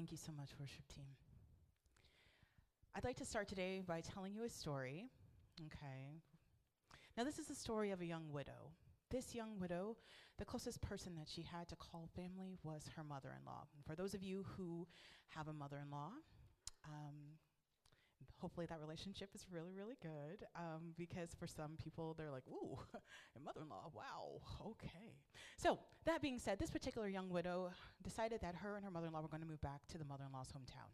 Thank you so much, worship team. I'd like to start today by telling you a story. Okay. Now, this is the story of a young widow. This young widow, the closest person that she had to call family was her mother in law. For those of you who have a mother in law, um, hopefully that relationship is really, really good um, because for some people, they're like, ooh, a mother in law, wow, okay. So, that being said, this particular young widow decided that her and her mother in law were going to move back to the mother in law's hometown.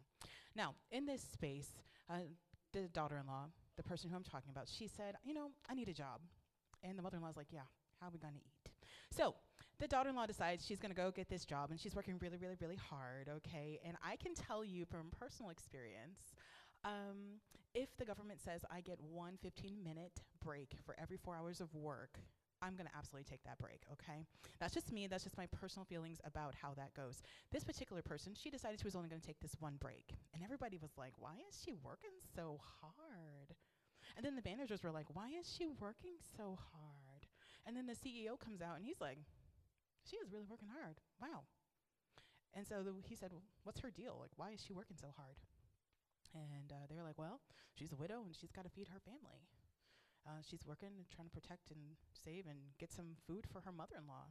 Now, in this space, uh, the daughter in law, the person who I'm talking about, she said, You know, I need a job. And the mother in law's like, Yeah, how are we going to eat? So, the daughter in law decides she's going to go get this job and she's working really, really, really hard, okay? And I can tell you from personal experience, um, if the government says I get one 15 minute break for every four hours of work, I'm going to absolutely take that break, okay? That's just me. That's just my personal feelings about how that goes. This particular person, she decided she was only going to take this one break. And everybody was like, why is she working so hard? And then the managers were like, why is she working so hard? And then the CEO comes out and he's like, she is really working hard. Wow. And so he said, well, what's her deal? Like, why is she working so hard? And uh, they were like, well, she's a widow and she's got to feed her family. Uh, she's working and trying to protect and save and get some food for her mother-in-law.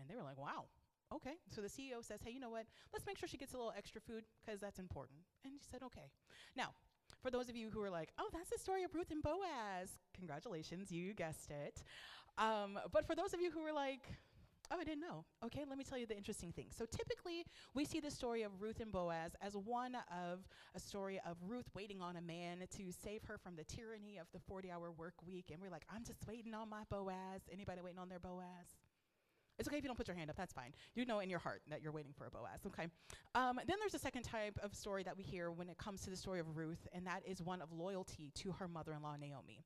And they were like, wow, okay. So the CEO says, hey, you know what? Let's make sure she gets a little extra food because that's important. And she said, okay. Now, for those of you who are like, oh, that's the story of Ruth and Boaz, congratulations, you guessed it. Um, but for those of you who were like, Oh, I didn't know. Okay, let me tell you the interesting thing. So typically, we see the story of Ruth and Boaz as one of a story of Ruth waiting on a man to save her from the tyranny of the 40-hour work week, and we're like, I'm just waiting on my Boaz. Anybody waiting on their Boaz? It's okay if you don't put your hand up, that's fine. You know in your heart that you're waiting for a Boaz, okay? Um, then there's a second type of story that we hear when it comes to the story of Ruth, and that is one of loyalty to her mother in law, Naomi.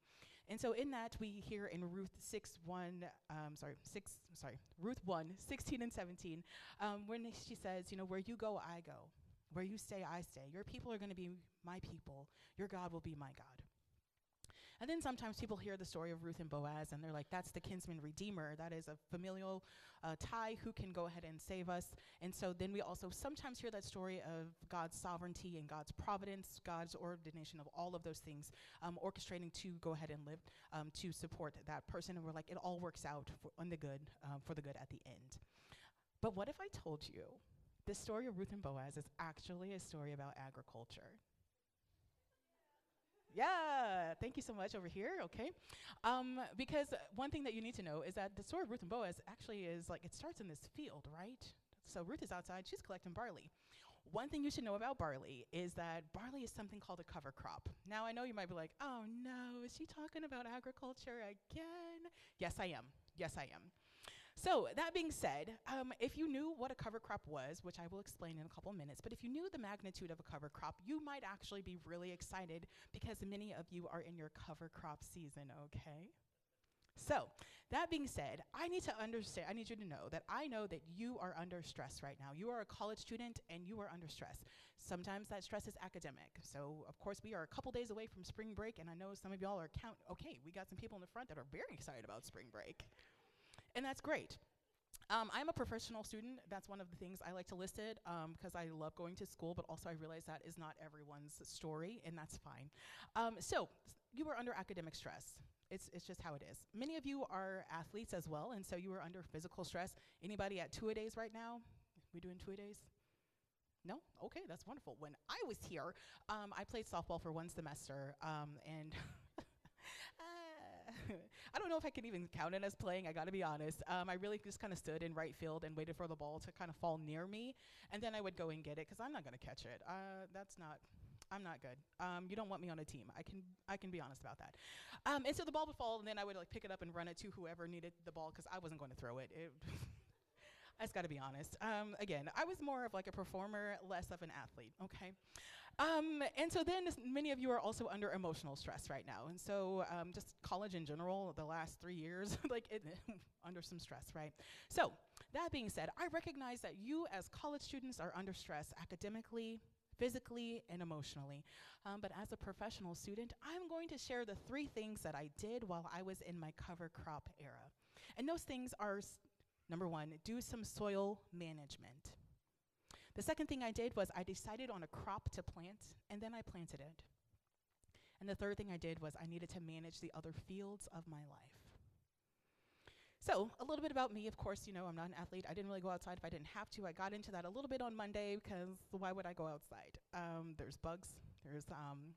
And so in that, we hear in Ruth 6, 1, um, sorry, 6, sorry, Ruth 1, 16 and 17, um, when she says, you know, where you go, I go. Where you stay, I stay. Your people are going to be my people. Your God will be my God. And then sometimes people hear the story of Ruth and Boaz and they're like, that's the kinsman redeemer. That is a familial uh, tie who can go ahead and save us. And so then we also sometimes hear that story of God's sovereignty and God's providence, God's ordination of all of those things, um, orchestrating to go ahead and live um, to support that person. And we're like, it all works out for, on the good, um, for the good at the end. But what if I told you the story of Ruth and Boaz is actually a story about agriculture? Yeah, thank you so much over here. Okay, um, because one thing that you need to know is that the story of Ruth and Boaz actually is like it starts in this field, right? So Ruth is outside; she's collecting barley. One thing you should know about barley is that barley is something called a cover crop. Now, I know you might be like, "Oh no, is she talking about agriculture again?" Yes, I am. Yes, I am. So, that being said, um, if you knew what a cover crop was, which I will explain in a couple minutes, but if you knew the magnitude of a cover crop, you might actually be really excited because many of you are in your cover crop season, okay? So, that being said, I need to understand, I need you to know that I know that you are under stress right now. You are a college student and you are under stress. Sometimes that stress is academic. So, of course, we are a couple days away from spring break, and I know some of y'all are count, okay, we got some people in the front that are very excited about spring break and that's great. Um, I'm a professional student. That's one of the things I like to list it because um, I love going to school, but also I realize that is not everyone's story, and that's fine. Um, so, you were under academic stress. It's, it's just how it is. Many of you are athletes as well, and so you were under physical stress. Anybody at two a days right now? We doing two a days? No? Okay, that's wonderful. When I was here, um, I played softball for one semester, um, and I don't know if I can even count it as playing. I got to be honest. Um, I really just kind of stood in right field and waited for the ball to kind of fall near me, and then I would go and get it because I'm not going to catch it. Uh, that's not. I'm not good. Um, you don't want me on a team. I can I can be honest about that. Um, and so the ball would fall, and then I would like pick it up and run it to whoever needed the ball because I wasn't going to throw it. it I just got to be honest. Um, again, I was more of like a performer, less of an athlete. Okay. Um, and so then many of you are also under emotional stress right now. And so um, just college in general, the last three years, like it, under some stress, right? So that being said, I recognize that you as college students are under stress academically, physically, and emotionally. Um, but as a professional student, I'm going to share the three things that I did while I was in my cover crop era. And those things are number one, do some soil management. The second thing I did was I decided on a crop to plant, and then I planted it. And the third thing I did was I needed to manage the other fields of my life. So, a little bit about me. Of course, you know, I'm not an athlete. I didn't really go outside if I didn't have to. I got into that a little bit on Monday because why would I go outside? Um, there's bugs, there's um,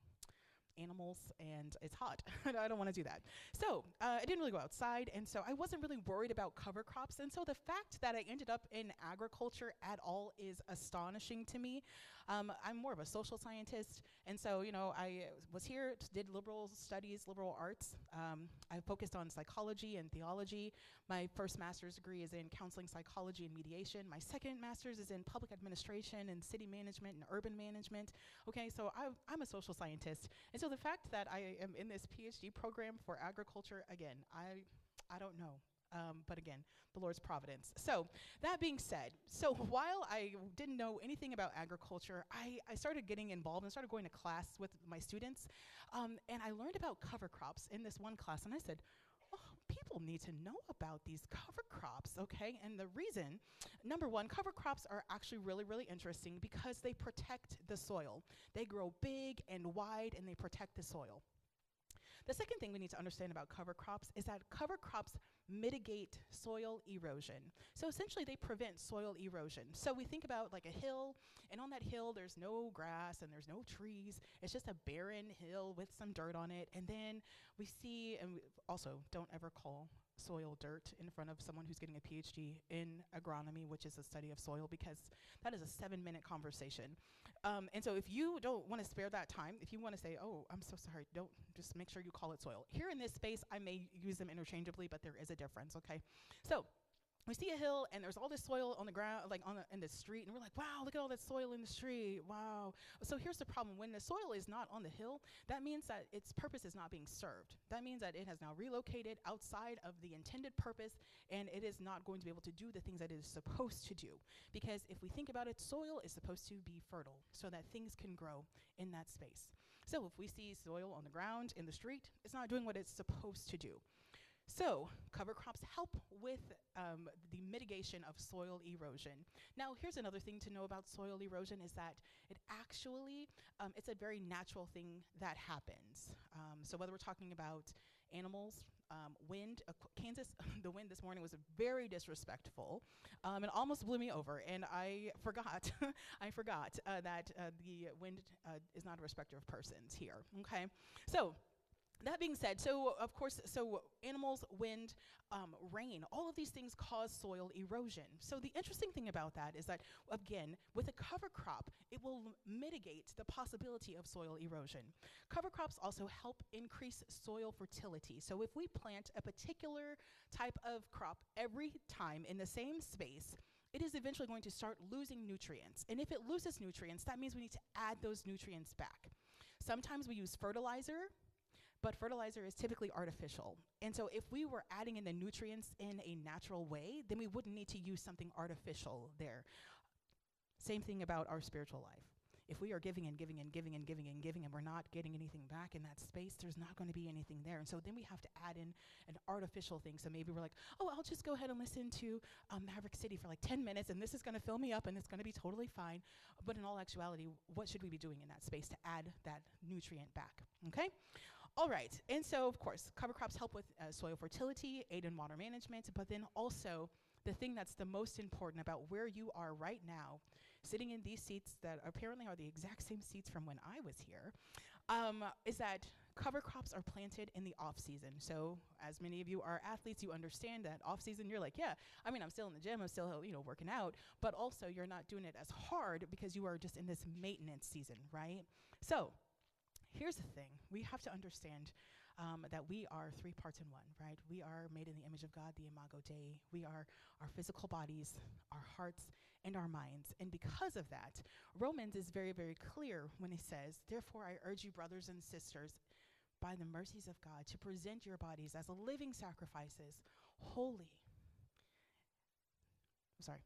animals and it's hot. I don't want to do that. So uh, I didn't really go outside, and so I wasn't really worried about cover crops. And so the fact that I ended up in agriculture at all is astonishing to me. Um, I'm more of a social scientist, and so you know I was here, did liberal studies, liberal arts. Um, I focused on psychology and theology. My first master's degree is in counseling psychology and mediation. My second master's is in public administration and city management and urban management. Okay, so i I'm a social scientist, and so the fact that I am in this PhD program for agriculture, again, I I don't know. Um, but again, the Lord's providence. So, that being said, so while I didn't know anything about agriculture, I, I started getting involved and started going to class with my students. Um, and I learned about cover crops in this one class. And I said, oh, people need to know about these cover crops, okay? And the reason, number one, cover crops are actually really, really interesting because they protect the soil. They grow big and wide and they protect the soil. The second thing we need to understand about cover crops is that cover crops mitigate soil erosion. So essentially, they prevent soil erosion. So we think about like a hill, and on that hill, there's no grass and there's no trees. It's just a barren hill with some dirt on it. And then we see, and we also don't ever call soil dirt in front of someone who's getting a PhD in agronomy, which is a study of soil, because that is a seven minute conversation. Um, and so if you don't want to spare that time, if you want to say, oh, I'm so sorry, don't just make sure you call it soil. Here in this space, I may use them interchangeably, but there is a difference, okay? So we see a hill and there's all this soil on the ground, like on the, in the street, and we're like, wow, look at all that soil in the street. Wow. So here's the problem when the soil is not on the hill, that means that its purpose is not being served. That means that it has now relocated outside of the intended purpose and it is not going to be able to do the things that it is supposed to do. Because if we think about it, soil is supposed to be fertile so that things can grow in that space. So if we see soil on the ground in the street, it's not doing what it's supposed to do. So, cover crops help with um, the mitigation of soil erosion. Now, here's another thing to know about soil erosion is that it actually, um, it's a very natural thing that happens. Um, so whether we're talking about animals, um, wind, uh, Kansas, the wind this morning was very disrespectful. Um, it almost blew me over, and I forgot, I forgot uh, that uh, the wind uh, is not a respecter of persons here, okay? So, that being said, so of course, so animals, wind, um, rain, all of these things cause soil erosion. So the interesting thing about that is that, again, with a cover crop, it will mitigate the possibility of soil erosion. Cover crops also help increase soil fertility. So if we plant a particular type of crop every time in the same space, it is eventually going to start losing nutrients. And if it loses nutrients, that means we need to add those nutrients back. Sometimes we use fertilizer but fertilizer is typically artificial. And so if we were adding in the nutrients in a natural way, then we wouldn't need to use something artificial there. Same thing about our spiritual life. If we are giving and giving and giving and giving and giving and we're not getting anything back in that space, there's not going to be anything there. And so then we have to add in an artificial thing. So maybe we're like, oh, I'll just go ahead and listen to um, Maverick City for like 10 minutes and this is going to fill me up and it's going to be totally fine. But in all actuality, what should we be doing in that space to add that nutrient back? Okay? All right, and so of course, cover crops help with uh, soil fertility, aid in water management, but then also the thing that's the most important about where you are right now, sitting in these seats that apparently are the exact same seats from when I was here, um, is that cover crops are planted in the off season. So, as many of you are athletes, you understand that off season. You're like, yeah, I mean, I'm still in the gym, I'm still, you know, working out, but also you're not doing it as hard because you are just in this maintenance season, right? So, here's the thing we have to understand um, that we are three parts in one, right? We are made in the image of God, the Imago Dei. We are our physical bodies, our hearts, and our minds. And because of that, Romans is very, very clear when he says, Therefore, I urge you, brothers and sisters, by the mercies of God, to present your bodies as living sacrifices, holy. I'm sorry,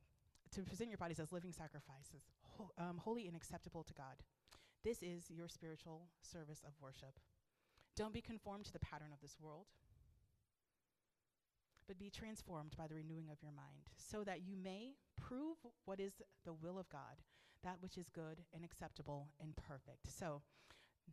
to present your bodies as living sacrifices, ho- um, holy and acceptable to God. This is your spiritual service of worship. Don't be conformed to the pattern of this world, but be transformed by the renewing of your mind, so that you may prove what is the will of God, that which is good and acceptable and perfect. So,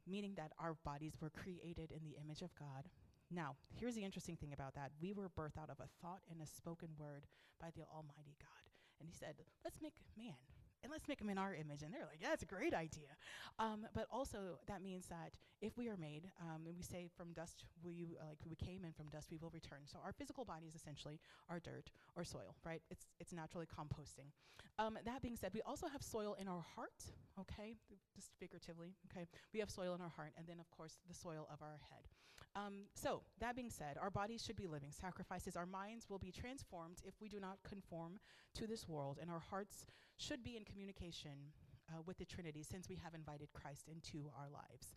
meaning that our bodies were created in the image of God. Now, here's the interesting thing about that. We were birthed out of a thought and a spoken word by the Almighty God. And He said, Let's make man and let's make them in our image. And they're like, yeah, that's a great idea. Um, but also, that means that if we are made, um, and we say from dust we uh, like we came, and from dust we will return. So our physical bodies essentially are dirt or soil, right? It's it's naturally composting. Um, that being said, we also have soil in our heart. Okay, just figuratively. Okay, we have soil in our heart, and then of course the soil of our head. Um, so, that being said, our bodies should be living sacrifices. Our minds will be transformed if we do not conform to this world, and our hearts should be in communication uh, with the Trinity since we have invited Christ into our lives.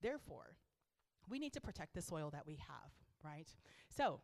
Therefore, we need to protect the soil that we have, right? So,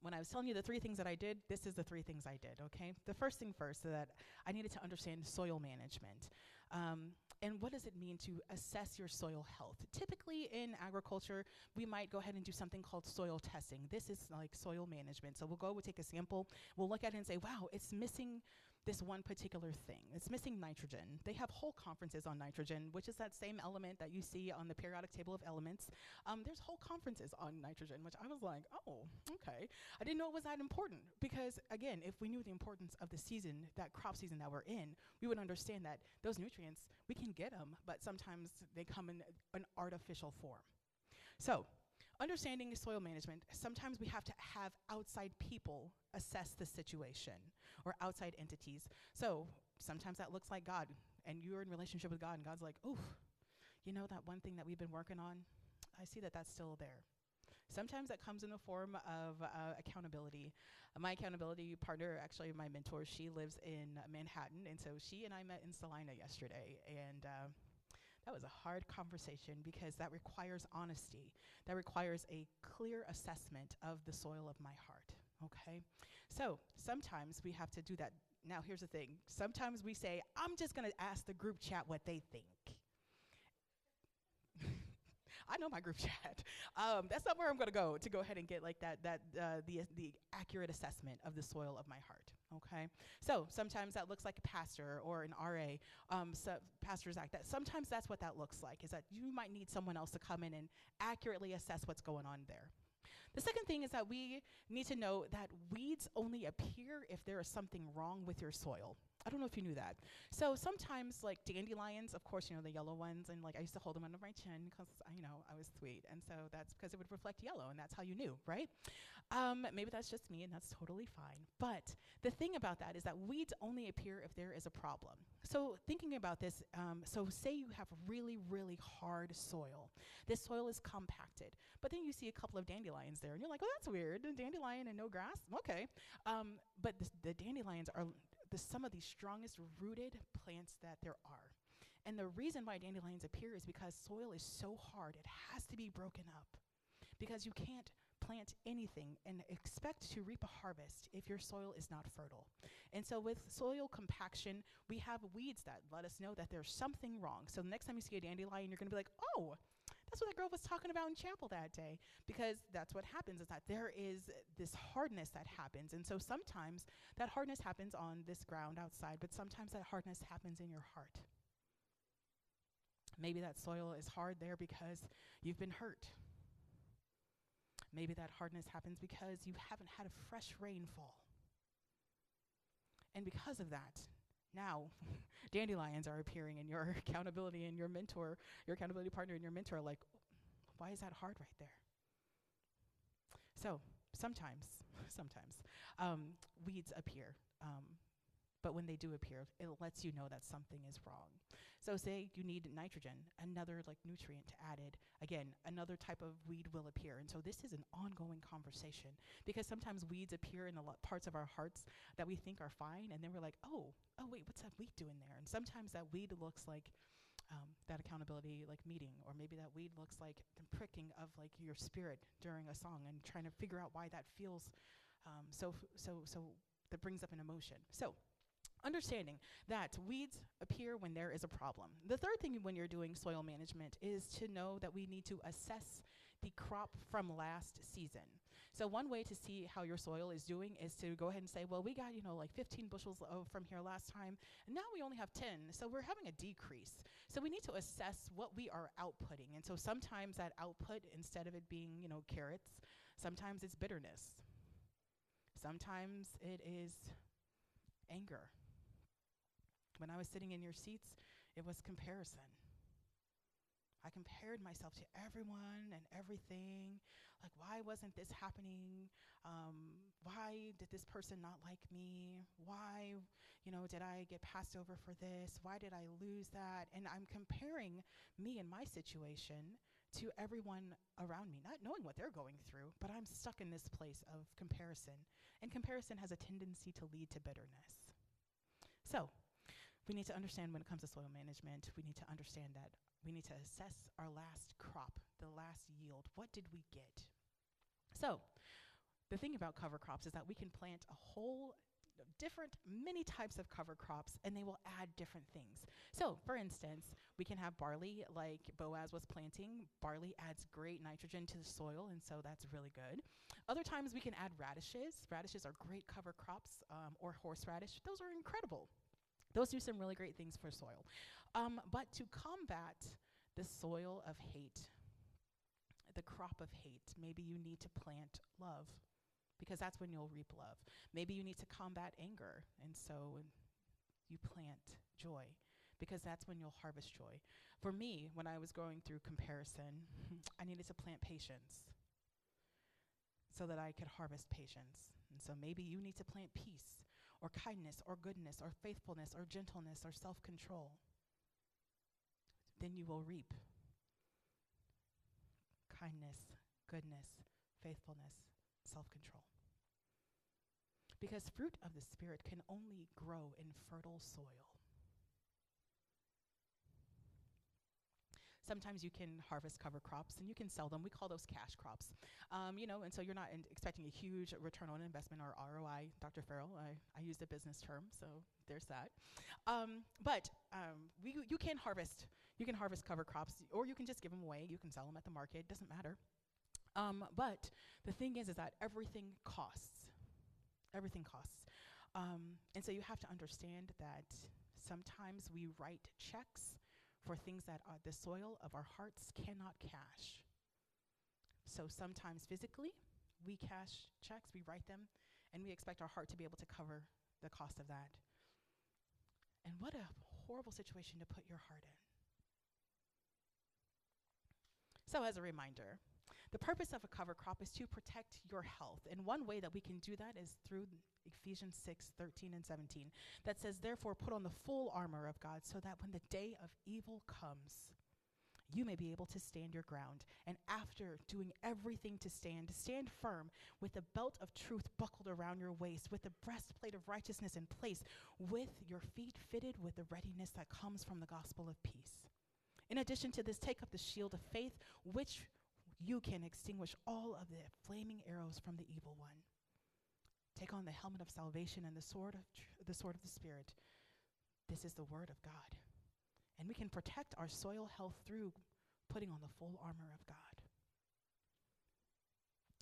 when I was telling you the three things that I did, this is the three things I did, okay? The first thing first, so that I needed to understand soil management. Um, and what does it mean to assess your soil health? Typically in agriculture, we might go ahead and do something called soil testing. This is like soil management. So we'll go, we'll take a sample, we'll look at it and say, wow, it's missing this one particular thing. It's missing nitrogen. They have whole conferences on nitrogen, which is that same element that you see on the periodic table of elements. Um, there's whole conferences on nitrogen, which I was like, oh, okay. I didn't know it was that important because, again, if we knew the importance of the season, that crop season that we're in, we would understand that those nutrients, we can get them, but sometimes they come in an artificial form. So, understanding soil management, sometimes we have to have outside people assess the situation or outside entities. So sometimes that looks like God, and you're in relationship with God, and God's like, "Ooh, you know that one thing that we've been working on? I see that that's still there." Sometimes that comes in the form of uh, accountability. My accountability partner, actually my mentor, she lives in Manhattan, and so she and I met in Salina yesterday, and. Uh, that was a hard conversation because that requires honesty. That requires a clear assessment of the soil of my heart. Okay? So sometimes we have to do that. Now, here's the thing sometimes we say, I'm just going to ask the group chat what they think. I know my group chat. Um, that's not where I'm going to go to go ahead and get like that that uh, the the accurate assessment of the soil of my heart. Okay, so sometimes that looks like a pastor or an RA, um, so Pastor Zack. That sometimes that's what that looks like. Is that you might need someone else to come in and accurately assess what's going on there. The second thing is that we need to know that weeds only appear if there is something wrong with your soil. I don't know if you knew that. So sometimes, like dandelions, of course, you know the yellow ones, and like I used to hold them under my chin because you know I was sweet, and so that's because it would reflect yellow, and that's how you knew, right? Um, maybe that's just me, and that's totally fine. But the thing about that is that weeds only appear if there is a problem. So thinking about this, um, so say you have really, really hard soil. This soil is compacted, but then you see a couple of dandelions there, and you're like, "Oh, that's weird. A dandelion and no grass. Okay." Um, but the dandelions are the, some of the strongest rooted plants that there are. And the reason why dandelions appear is because soil is so hard, it has to be broken up. Because you can't plant anything and expect to reap a harvest if your soil is not fertile. And so, with soil compaction, we have weeds that let us know that there's something wrong. So, the next time you see a dandelion, you're going to be like, oh, that's what that girl was talking about in chapel that day. Because that's what happens is that there is this hardness that happens. And so, sometimes that hardness happens on this ground outside, but sometimes that hardness happens in your heart. Maybe that soil is hard there because you've been hurt. Maybe that hardness happens because you haven't had a fresh rainfall. And because of that, now dandelions are appearing in your accountability and your mentor, your accountability partner and your mentor are like, why is that hard right there? So sometimes, sometimes um, weeds appear. Um, but when they do appear, it lets you know that something is wrong. So say you need nitrogen, another like nutrient added. Again, another type of weed will appear. And so this is an ongoing conversation because sometimes weeds appear in the lo- parts of our hearts that we think are fine and then we're like, "Oh, oh wait, what's that weed doing there?" And sometimes that weed looks like um, that accountability like meeting or maybe that weed looks like the pricking of like your spirit during a song and trying to figure out why that feels um, so f- so so that brings up an emotion so understanding that weeds appear when there is a problem. The third thing when you're doing soil management is to know that we need to assess the crop from last season. So one way to see how your soil is doing is to go ahead and say, well, we got, you know, like 15 bushels of from here last time, and now we only have 10. So we're having a decrease. So we need to assess what we are outputting. And so sometimes that output, instead of it being, you know, carrots, sometimes it's bitterness. Sometimes it is anger. When I was sitting in your seats, it was comparison. I compared myself to everyone and everything. Like, why wasn't this happening? Um, why did this person not like me? Why, you know, did I get passed over for this? Why did I lose that? And I'm comparing me and my situation to everyone around me, not knowing what they're going through, but I'm stuck in this place of comparison. And comparison has a tendency to lead to bitterness. So, we need to understand when it comes to soil management, we need to understand that we need to assess our last crop, the last yield. What did we get? So, the thing about cover crops is that we can plant a whole different many types of cover crops and they will add different things. So, for instance, we can have barley like Boaz was planting. Barley adds great nitrogen to the soil and so that's really good. Other times we can add radishes. Radishes are great cover crops um, or horseradish. Those are incredible. Those do some really great things for soil. Um, but to combat the soil of hate, the crop of hate, maybe you need to plant love because that's when you'll reap love. Maybe you need to combat anger, and so you plant joy because that's when you'll harvest joy. For me, when I was going through comparison, I needed to plant patience so that I could harvest patience. And so maybe you need to plant peace or kindness or goodness or faithfulness or gentleness or self control, then you will reap kindness, goodness, faithfulness, self control. Because fruit of the Spirit can only grow in fertile soil. Sometimes you can harvest cover crops and you can sell them. We call those cash crops. Um, you know, and so you're not expecting a huge return on investment or ROI. Dr. Farrell, I, I used a business term, so there's that. Um, but um, we, you can harvest. You can harvest cover crops, or you can just give them away. You can sell them at the market. Doesn't matter. Um, but the thing is, is that everything costs. Everything costs. Um, and so you have to understand that sometimes we write checks for things that are the soil of our hearts cannot cash. So sometimes physically, we cash checks, we write them, and we expect our heart to be able to cover the cost of that. And what a horrible situation to put your heart in. So, as a reminder, the purpose of a cover crop is to protect your health. And one way that we can do that is through Ephesians 6 13 and 17, that says, Therefore, put on the full armor of God, so that when the day of evil comes, you may be able to stand your ground. And after doing everything to stand, stand firm with the belt of truth buckled around your waist, with the breastplate of righteousness in place, with your feet fitted with the readiness that comes from the gospel of peace. In addition to this, take up the shield of faith, which you can extinguish all of the flaming arrows from the evil one. Take on the helmet of salvation and the sword of tr- the sword of the spirit. This is the word of God. And we can protect our soil health through putting on the full armor of God.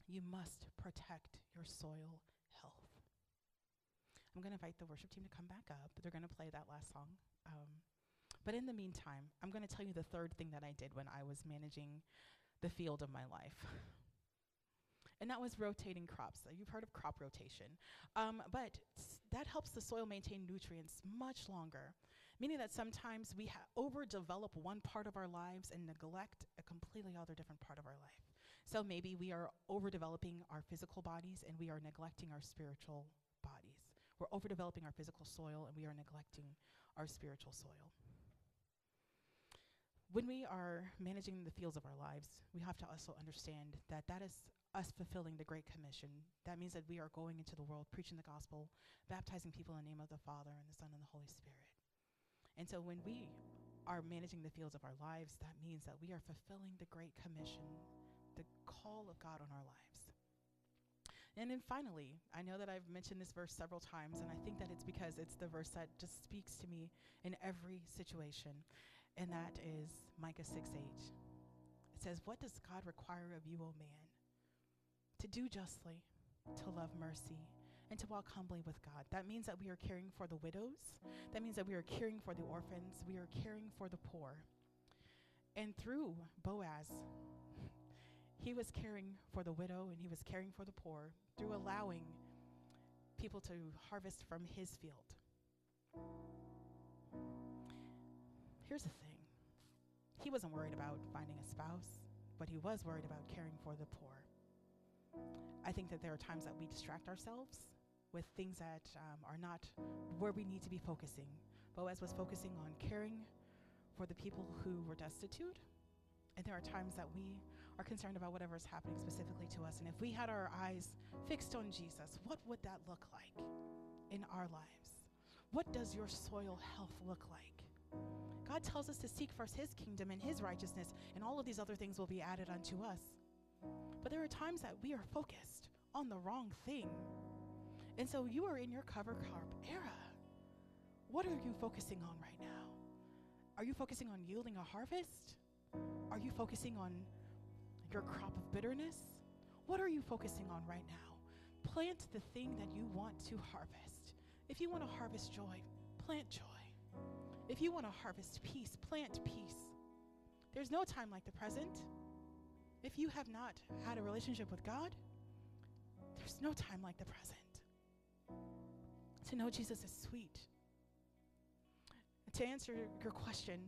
You must protect your soil health. I'm going to invite the worship team to come back up. They're going to play that last song. Um, but in the meantime, I'm going to tell you the third thing that I did when I was managing the field of my life and that was rotating crops. So you've heard of crop rotation. Um, but that helps the soil maintain nutrients much longer, meaning that sometimes we overdevelop one part of our lives and neglect a completely other different part of our life. So maybe we are overdeveloping our physical bodies and we are neglecting our spiritual bodies. We're overdeveloping our physical soil and we are neglecting our spiritual soil. When we are managing the fields of our lives, we have to also understand that that is us fulfilling the Great Commission. That means that we are going into the world, preaching the gospel, baptizing people in the name of the Father and the Son and the Holy Spirit. And so when we are managing the fields of our lives, that means that we are fulfilling the Great Commission, the call of God on our lives. And then finally, I know that I've mentioned this verse several times, and I think that it's because it's the verse that just speaks to me in every situation, and that is Micah 6 8. It says, What does God require of you, O man? to do justly, to love mercy, and to walk humbly with God. That means that we are caring for the widows. That means that we are caring for the orphans. We are caring for the poor. And through Boaz, he was caring for the widow and he was caring for the poor through allowing people to harvest from his field. Here's the thing he wasn't worried about finding a spouse, but he was worried about caring for the poor. I think that there are times that we distract ourselves with things that um, are not where we need to be focusing. Boaz was focusing on caring for the people who were destitute. And there are times that we are concerned about whatever is happening specifically to us. And if we had our eyes fixed on Jesus, what would that look like in our lives? What does your soil health look like? God tells us to seek first his kingdom and his righteousness, and all of these other things will be added unto us. But there are times that we are focused on the wrong thing. And so you are in your cover crop era. What are you focusing on right now? Are you focusing on yielding a harvest? Are you focusing on your crop of bitterness? What are you focusing on right now? Plant the thing that you want to harvest. If you want to harvest joy, plant joy. If you want to harvest peace, plant peace. There's no time like the present. If you have not had a relationship with God, there's no time like the present. To know Jesus is sweet. To answer your question,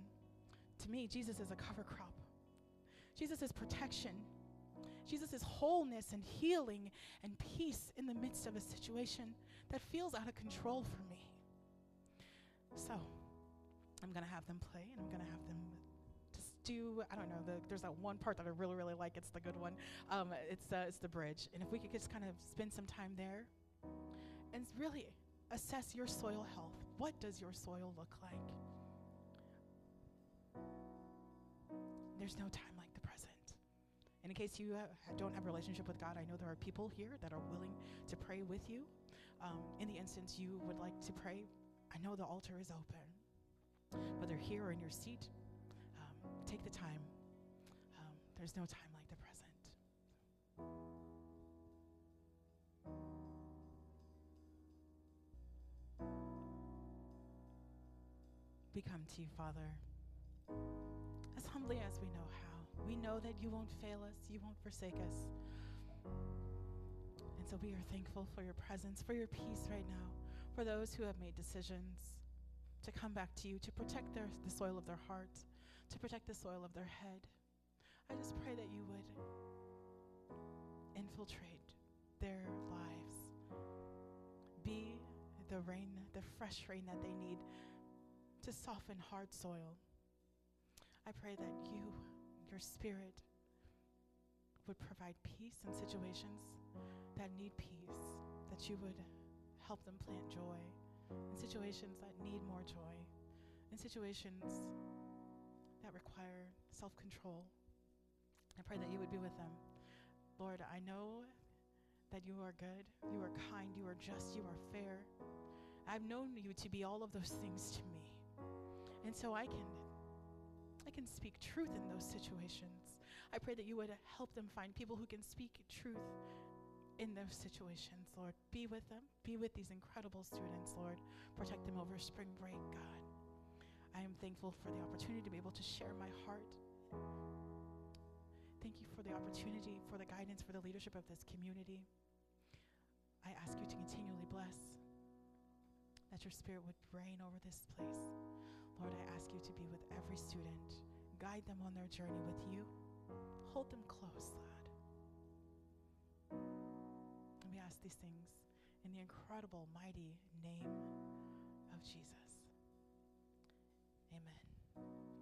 to me, Jesus is a cover crop. Jesus is protection. Jesus is wholeness and healing and peace in the midst of a situation that feels out of control for me. So, I'm to have them play and I'm to have them just do I don't know the, there's that one part that I really really like it's the good one. Um, it's uh, it's the bridge. And if we could just kind of spend some time there and really assess your soil health. What does your soil look like? There's no time like the present. And in case you uh, don't have a relationship with God I know there are people here that are willing to pray with you. Um, in the instance you would like to pray I know the altar is open whether here or in your seat take the time. Um, there's no time like the present. We come to you, Father, as humbly as we know how. We know that you won't fail us, you won't forsake us. And so we are thankful for your presence, for your peace right now, for those who have made decisions to come back to you, to protect their, the soil of their heart, to protect the soil of their head. I just pray that you would infiltrate their lives. Be the rain, the fresh rain that they need to soften hard soil. I pray that you, your spirit, would provide peace in situations that need peace, that you would help them plant joy in situations that need more joy, in situations that require self control. I pray that you would be with them. Lord, I know that you are good, you are kind, you are just, you are fair. I've known you to be all of those things to me. And so I can I can speak truth in those situations. I pray that you would help them find people who can speak truth in those situations, Lord. Be with them. Be with these incredible students, Lord. Protect them over spring break, God. I am thankful for the opportunity to be able to share my heart. Thank you for the opportunity, for the guidance, for the leadership of this community. I ask you to continually bless, that your spirit would reign over this place. Lord, I ask you to be with every student, guide them on their journey with you, hold them close, ask these things in the incredible, mighty name of Jesus. Amen.